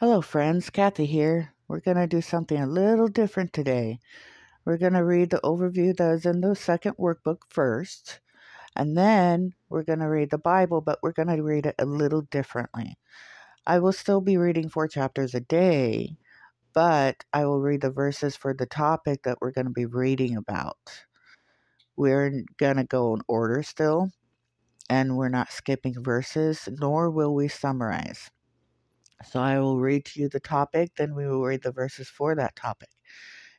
Hello, friends. Kathy here. We're going to do something a little different today. We're going to read the overview that is in the second workbook first, and then we're going to read the Bible, but we're going to read it a little differently. I will still be reading four chapters a day, but I will read the verses for the topic that we're going to be reading about. We're going to go in order still, and we're not skipping verses, nor will we summarize. So I will read to you the topic, then we will read the verses for that topic.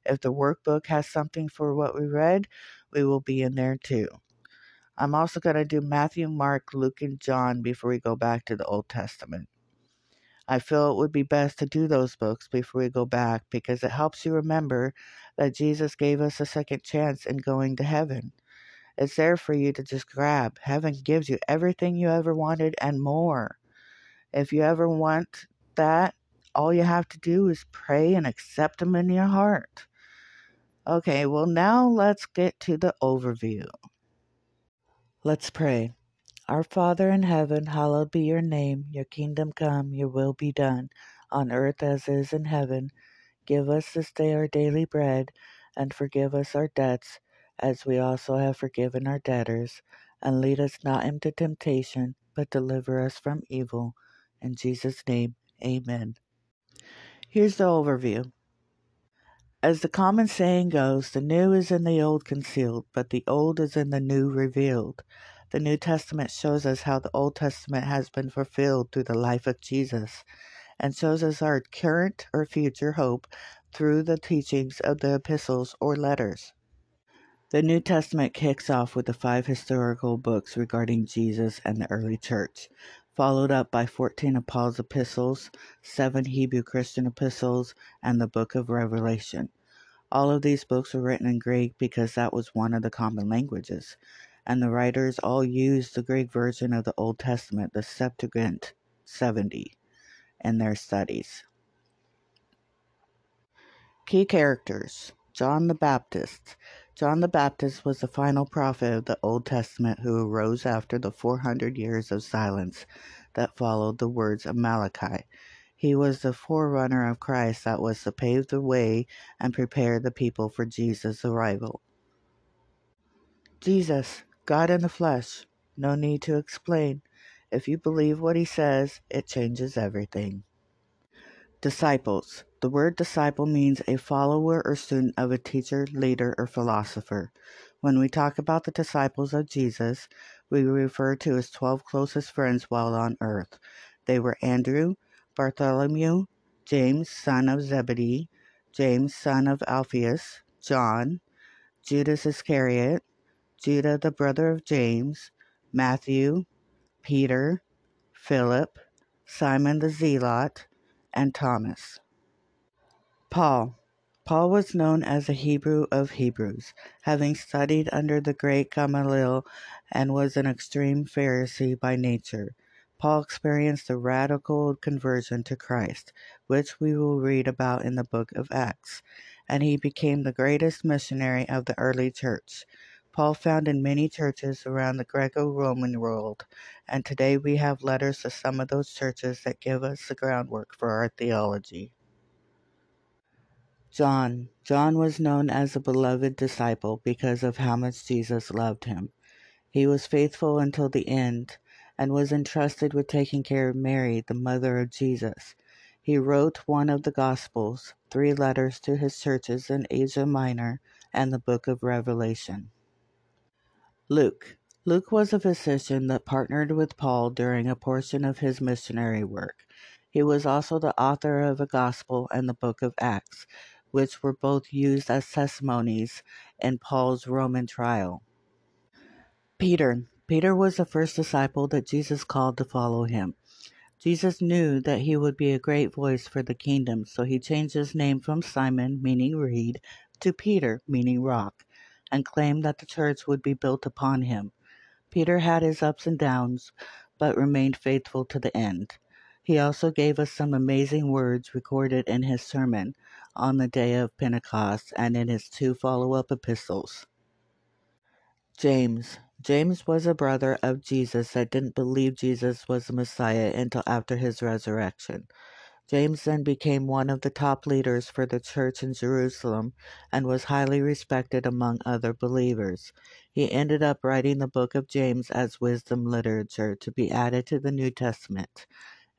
If the workbook has something for what we read, we will be in there too. I'm also going to do Matthew, Mark, Luke, and John before we go back to the Old Testament. I feel it would be best to do those books before we go back because it helps you remember that Jesus gave us a second chance in going to heaven. It's there for you to just grab. Heaven gives you everything you ever wanted and more. If you ever want that, all you have to do is pray and accept them in your heart. Okay, well, now let's get to the overview. Let's pray. Our Father in heaven, hallowed be your name. Your kingdom come, your will be done, on earth as is in heaven. Give us this day our daily bread, and forgive us our debts, as we also have forgiven our debtors. And lead us not into temptation, but deliver us from evil. In Jesus' name, Amen. Here's the overview. As the common saying goes, the new is in the old concealed, but the old is in the new revealed. The New Testament shows us how the Old Testament has been fulfilled through the life of Jesus and shows us our current or future hope through the teachings of the epistles or letters. The New Testament kicks off with the five historical books regarding Jesus and the early church followed up by 14 of Paul's epistles, seven Hebrew Christian epistles, and the book of Revelation. All of these books were written in Greek because that was one of the common languages, and the writers all used the Greek version of the Old Testament, the Septuagint 70, in their studies. Key characters John the Baptist. John the Baptist was the final prophet of the Old Testament who arose after the 400 years of silence that followed the words of Malachi. He was the forerunner of Christ that was to pave the way and prepare the people for Jesus' arrival. Jesus, God in the flesh. No need to explain. If you believe what he says, it changes everything. Disciples. The word disciple means a follower or student of a teacher, leader, or philosopher. When we talk about the disciples of Jesus, we refer to his twelve closest friends while on earth. They were Andrew, Bartholomew, James, son of Zebedee, James, son of Alphaeus, John, Judas Iscariot, Judah, the brother of James, Matthew, Peter, Philip, Simon the Zealot, and Thomas. Paul. Paul was known as a Hebrew of Hebrews, having studied under the great Gamaliel and was an extreme Pharisee by nature. Paul experienced a radical conversion to Christ, which we will read about in the book of Acts, and he became the greatest missionary of the early church. Paul founded many churches around the Greco Roman world, and today we have letters to some of those churches that give us the groundwork for our theology. John. John was known as a beloved disciple because of how much Jesus loved him. He was faithful until the end and was entrusted with taking care of Mary, the mother of Jesus. He wrote one of the Gospels, three letters to his churches in Asia Minor, and the book of Revelation. Luke. Luke was a physician that partnered with Paul during a portion of his missionary work. He was also the author of a gospel and the book of Acts, which were both used as testimonies in Paul's Roman trial. Peter. Peter was the first disciple that Jesus called to follow him. Jesus knew that he would be a great voice for the kingdom, so he changed his name from Simon, meaning reed, to Peter, meaning rock and claimed that the church would be built upon him. Peter had his ups and downs, but remained faithful to the end. He also gave us some amazing words recorded in his sermon on the day of Pentecost and in his two follow up epistles. James. James was a brother of Jesus that didn't believe Jesus was the Messiah until after his resurrection. James then became one of the top leaders for the church in Jerusalem and was highly respected among other believers. He ended up writing the book of James as wisdom literature to be added to the New Testament.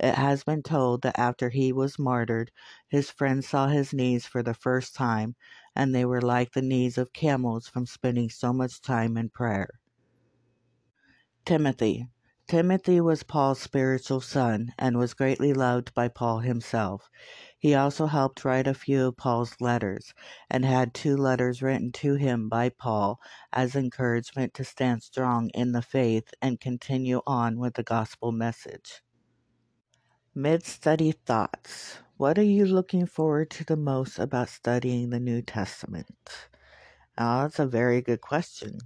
It has been told that after he was martyred, his friends saw his knees for the first time, and they were like the knees of camels from spending so much time in prayer. Timothy Timothy was Paul's spiritual son and was greatly loved by Paul himself. He also helped write a few of Paul's letters and had two letters written to him by Paul as encouragement to stand strong in the faith and continue on with the gospel message. Mid study thoughts. What are you looking forward to the most about studying the New Testament? Now, that's a very good question.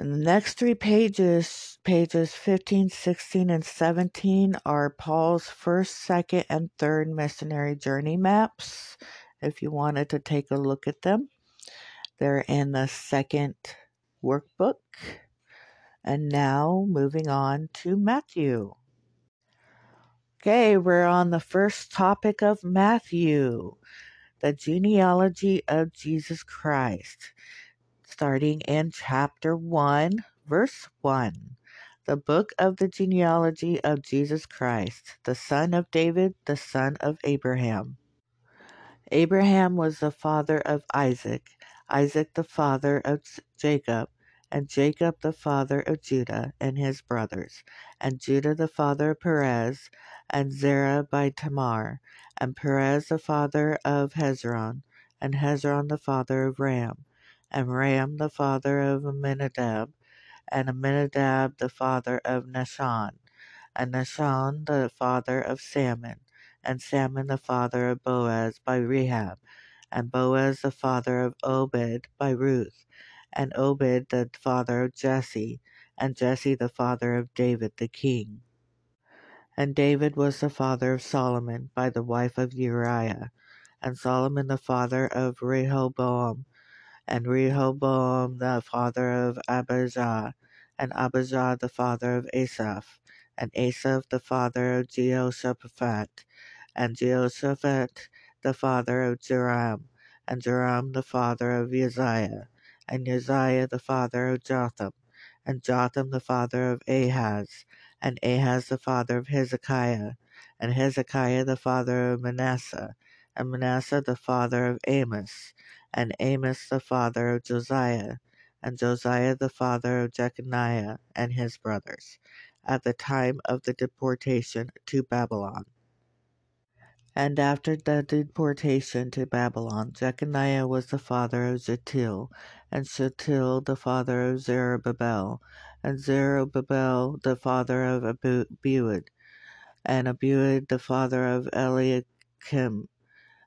And the next three pages, pages 15, 16, and 17, are Paul's first, second, and third missionary journey maps. If you wanted to take a look at them, they're in the second workbook. And now moving on to Matthew. Okay, we're on the first topic of Matthew the genealogy of Jesus Christ starting in chapter 1, verse 1. The book of the genealogy of Jesus Christ, the son of David, the son of Abraham. Abraham was the father of Isaac, Isaac the father of Jacob, and Jacob the father of Judah and his brothers, and Judah the father of Perez, and Zerah by Tamar, and Perez the father of Hezron, and Hezron the father of Ram, and Ram the father of Amminadab, and Amminadab the father of Nahshon, and Nahshon the father of Salmon, and Salmon the father of Boaz by Rahab, and Boaz the father of Obed by Ruth, and Obed the father of Jesse, and Jesse the father of David the king. And David was the father of Solomon by the wife of Uriah, and Solomon the father of Rehoboam, and Rehoboam the father of Abijah, and Abijah the father of Asaph, and Asaph the father of Jehoshaphat, and Jehoshaphat the father of Joram, and Joram the father of Uzziah, and Uzziah the father of Jotham, and Jotham the father of Ahaz, and Ahaz the father of Hezekiah, and Hezekiah the father of Manasseh, and Manasseh the father of Amos, and Amos the father of Josiah, and Josiah the father of Jeconiah and his brothers, at the time of the deportation to Babylon. And after the deportation to Babylon, Jeconiah was the father of Shealtiel, and Shealtiel the father of Zerubbabel, and Zerubbabel the father of Abiud, and Abiud the father of Eliakim,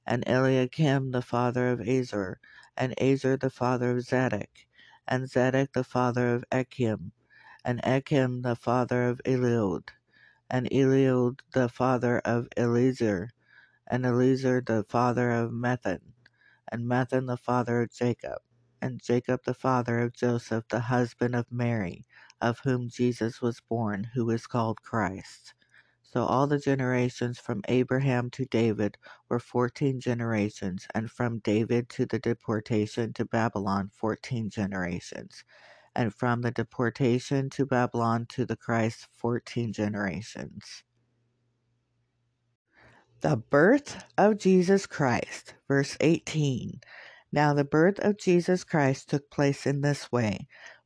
and Eliakim the father of Azor, and Azor the father of Zadok, and Zadok the father of Achim, and Achim the father of Eliud, and Eliud the father of Eleazar, and Eleazar the father of Matthan, and Matthan the father of Jacob, and Jacob the father of Joseph the husband of Mary, of whom Jesus was born, who is called Christ. So all the generations from Abraham to David were fourteen generations, and from David to the deportation to Babylon fourteen generations, and from the deportation to Babylon to the Christ fourteen generations. The birth of Jesus Christ, verse 18. Now the birth of Jesus Christ took place in this way.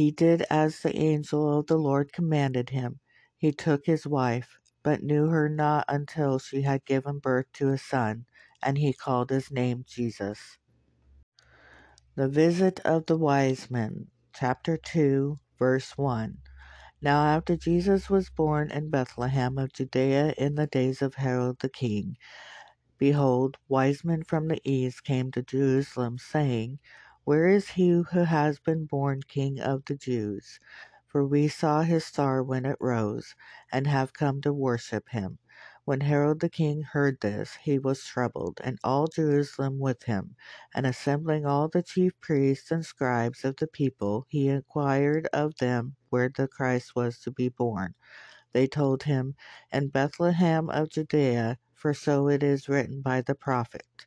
he did as the angel of the Lord commanded him. He took his wife, but knew her not until she had given birth to a son, and he called his name Jesus. The visit of the wise men, chapter 2, verse 1. Now, after Jesus was born in Bethlehem of Judea in the days of Herod the king, behold, wise men from the east came to Jerusalem, saying, where is he who has been born King of the Jews? For we saw his star when it rose, and have come to worship him. When Herod the king heard this, he was troubled, and all Jerusalem with him. And assembling all the chief priests and scribes of the people, he inquired of them where the Christ was to be born. They told him, In Bethlehem of Judea, for so it is written by the prophet.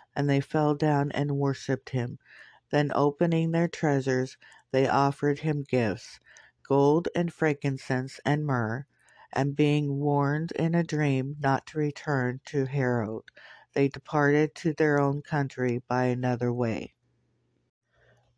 and they fell down and worshipped him. Then opening their treasures, they offered him gifts, gold and frankincense and myrrh. And being warned in a dream not to return to Herod, they departed to their own country by another way.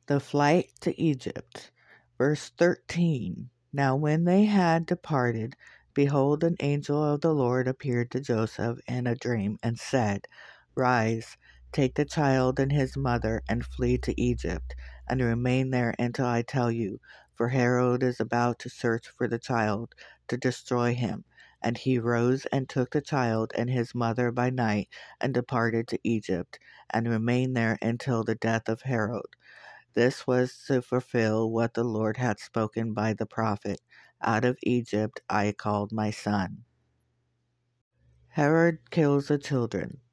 The flight to Egypt. Verse 13. Now when they had departed, behold, an angel of the Lord appeared to Joseph in a dream, and said, Rise, Take the child and his mother and flee to Egypt, and remain there until I tell you, for Herod is about to search for the child to destroy him. And he rose and took the child and his mother by night and departed to Egypt, and remained there until the death of Herod. This was to fulfill what the Lord had spoken by the prophet Out of Egypt I called my son. Herod kills the children.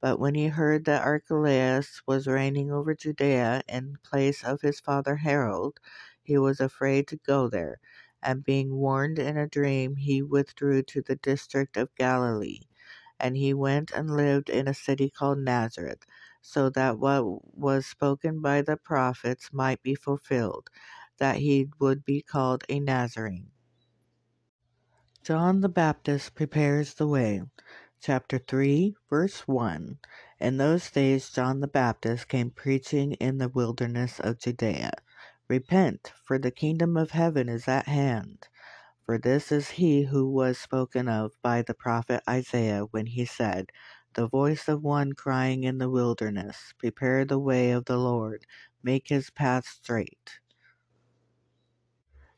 But when he heard that Archelaus was reigning over Judea in place of his father Herod, he was afraid to go there, and being warned in a dream, he withdrew to the district of Galilee. And he went and lived in a city called Nazareth, so that what was spoken by the prophets might be fulfilled, that he would be called a Nazarene. John the Baptist prepares the way chapter 3, verse 1. In those days John the Baptist came preaching in the wilderness of Judea Repent, for the kingdom of heaven is at hand. For this is he who was spoken of by the prophet Isaiah when he said, The voice of one crying in the wilderness, Prepare the way of the Lord, make his path straight.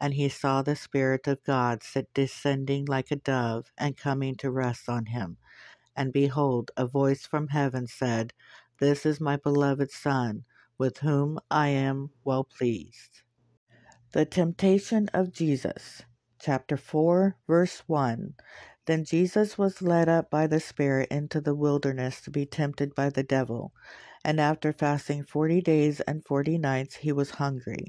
and he saw the Spirit of God sit descending like a dove and coming to rest on him. And behold, a voice from heaven said, This is my beloved Son, with whom I am well pleased. The temptation of Jesus. Chapter 4, verse 1. Then Jesus was led up by the Spirit into the wilderness to be tempted by the devil. And after fasting forty days and forty nights, he was hungry.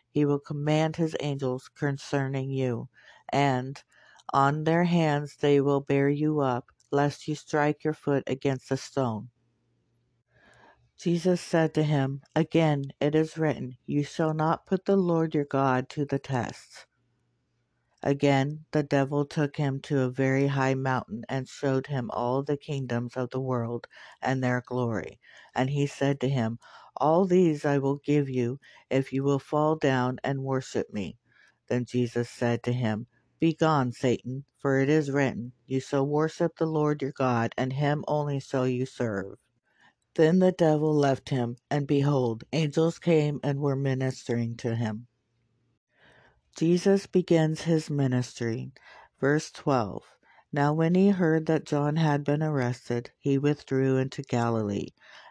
He will command His angels concerning you, and on their hands they will bear you up, lest you strike your foot against a stone. Jesus said to him, Again it is written, You shall not put the Lord your God to the test. Again the devil took him to a very high mountain, and showed him all the kingdoms of the world and their glory. And he said to him, All these I will give you, if you will fall down and worship me. Then Jesus said to him, Begone, Satan, for it is written, You shall worship the Lord your God, and him only shall you serve. Then the devil left him, and behold, angels came and were ministering to him. Jesus begins his ministry. Verse 12 Now when he heard that John had been arrested, he withdrew into Galilee.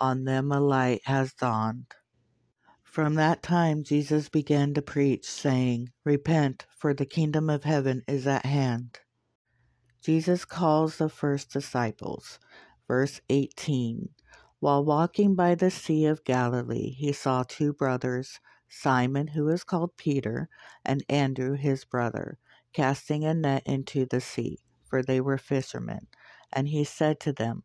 on them a light has dawned. From that time Jesus began to preach, saying, Repent, for the kingdom of heaven is at hand. Jesus calls the first disciples. Verse 18 While walking by the Sea of Galilee, he saw two brothers, Simon, who is called Peter, and Andrew his brother, casting a net into the sea, for they were fishermen. And he said to them,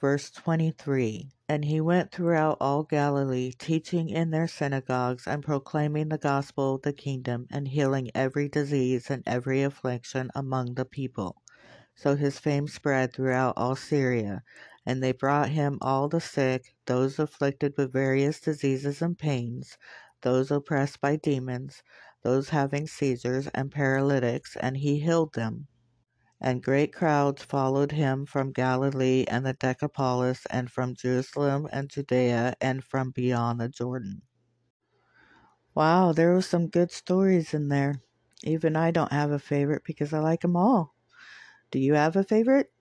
Verse 23 And he went throughout all Galilee, teaching in their synagogues, and proclaiming the gospel of the kingdom, and healing every disease and every affliction among the people. So his fame spread throughout all Syria, and they brought him all the sick, those afflicted with various diseases and pains, those oppressed by demons, those having seizures, and paralytics, and he healed them. And great crowds followed him from Galilee and the Decapolis, and from Jerusalem and Judea, and from beyond the Jordan. Wow, there was some good stories in there. Even I don't have a favorite because I like them all. Do you have a favorite?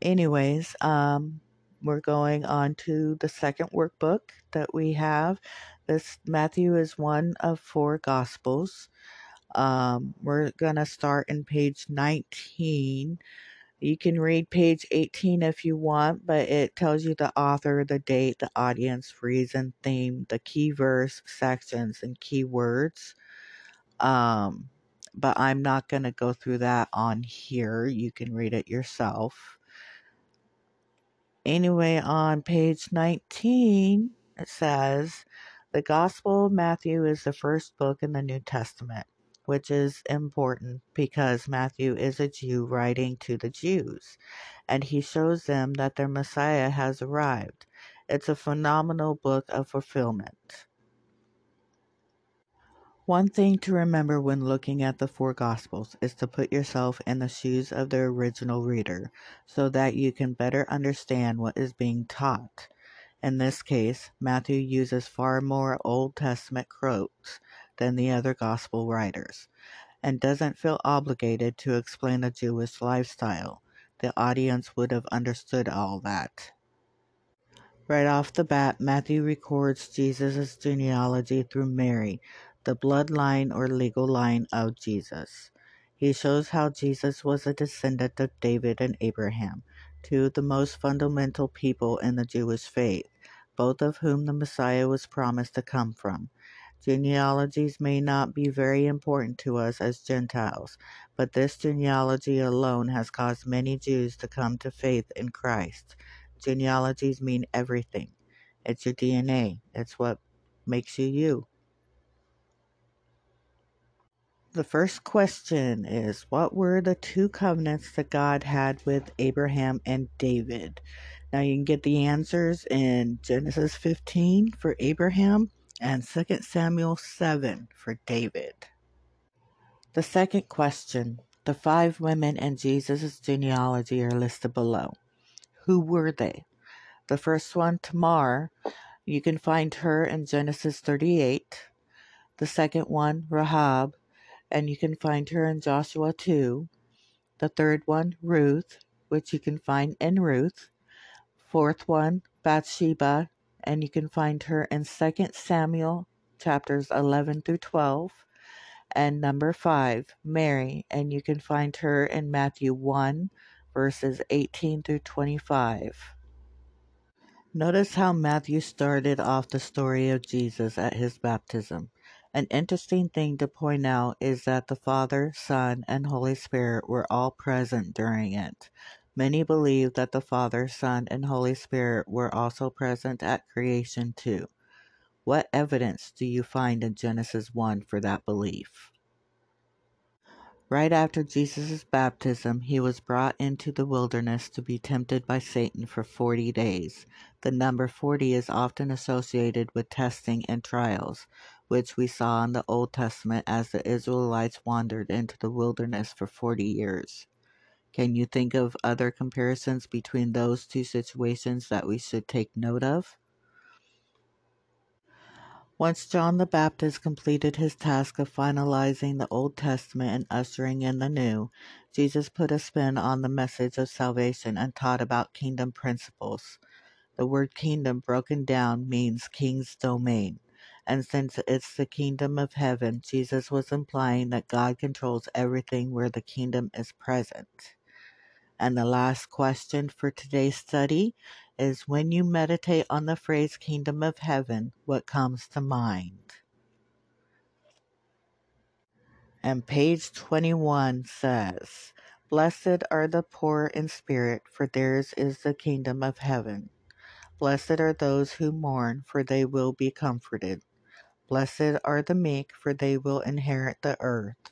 Anyways, um, we're going on to the second workbook that we have. This Matthew is one of four gospels. Um, we're going to start in page 19. You can read page 18 if you want, but it tells you the author, the date, the audience, reason, theme, the key verse, sections, and keywords. Um, but I'm not going to go through that on here. You can read it yourself. Anyway, on page 19, it says, The Gospel of Matthew is the first book in the New Testament which is important because Matthew is a Jew writing to the Jews, and he shows them that their Messiah has arrived. It's a phenomenal book of fulfillment. One thing to remember when looking at the four Gospels is to put yourself in the shoes of the original reader so that you can better understand what is being taught. In this case, Matthew uses far more Old Testament quotes than the other Gospel writers, and doesn't feel obligated to explain the Jewish lifestyle. The audience would have understood all that. Right off the bat, Matthew records Jesus' genealogy through Mary, the bloodline or legal line of Jesus. He shows how Jesus was a descendant of David and Abraham, two of the most fundamental people in the Jewish faith, both of whom the Messiah was promised to come from. Genealogies may not be very important to us as Gentiles, but this genealogy alone has caused many Jews to come to faith in Christ. Genealogies mean everything. It's your DNA. It's what makes you you. The first question is What were the two covenants that God had with Abraham and David? Now you can get the answers in Genesis 15 for Abraham and 2 Samuel 7 for David. The second question The five women in Jesus' genealogy are listed below. Who were they? The first one, Tamar, you can find her in Genesis 38. The second one, Rahab, and you can find her in Joshua 2. The third one, Ruth, which you can find in Ruth. Fourth one, Bathsheba, and you can find her in 2 Samuel chapters 11 through 12. And number 5, Mary, and you can find her in Matthew 1 verses 18 through 25. Notice how Matthew started off the story of Jesus at his baptism. An interesting thing to point out is that the Father, Son, and Holy Spirit were all present during it. Many believe that the Father, Son, and Holy Spirit were also present at creation too. What evidence do you find in Genesis 1 for that belief? Right after Jesus' baptism, he was brought into the wilderness to be tempted by Satan for 40 days. The number 40 is often associated with testing and trials, which we saw in the Old Testament as the Israelites wandered into the wilderness for 40 years. Can you think of other comparisons between those two situations that we should take note of? Once John the Baptist completed his task of finalizing the Old Testament and ushering in the New, Jesus put a spin on the message of salvation and taught about kingdom principles. The word kingdom broken down means king's domain. And since it's the kingdom of heaven, Jesus was implying that God controls everything where the kingdom is present. And the last question for today's study is when you meditate on the phrase kingdom of heaven, what comes to mind? And page 21 says, Blessed are the poor in spirit, for theirs is the kingdom of heaven. Blessed are those who mourn, for they will be comforted. Blessed are the meek, for they will inherit the earth.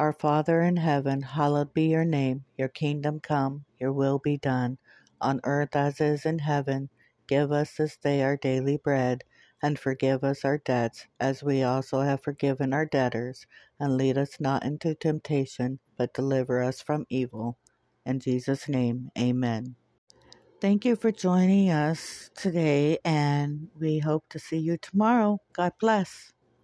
Our Father in heaven, hallowed be your name. Your kingdom come, your will be done, on earth as is in heaven. Give us this day our daily bread and forgive us our debts, as we also have forgiven our debtors. And lead us not into temptation, but deliver us from evil. In Jesus' name, amen. Thank you for joining us today, and we hope to see you tomorrow. God bless.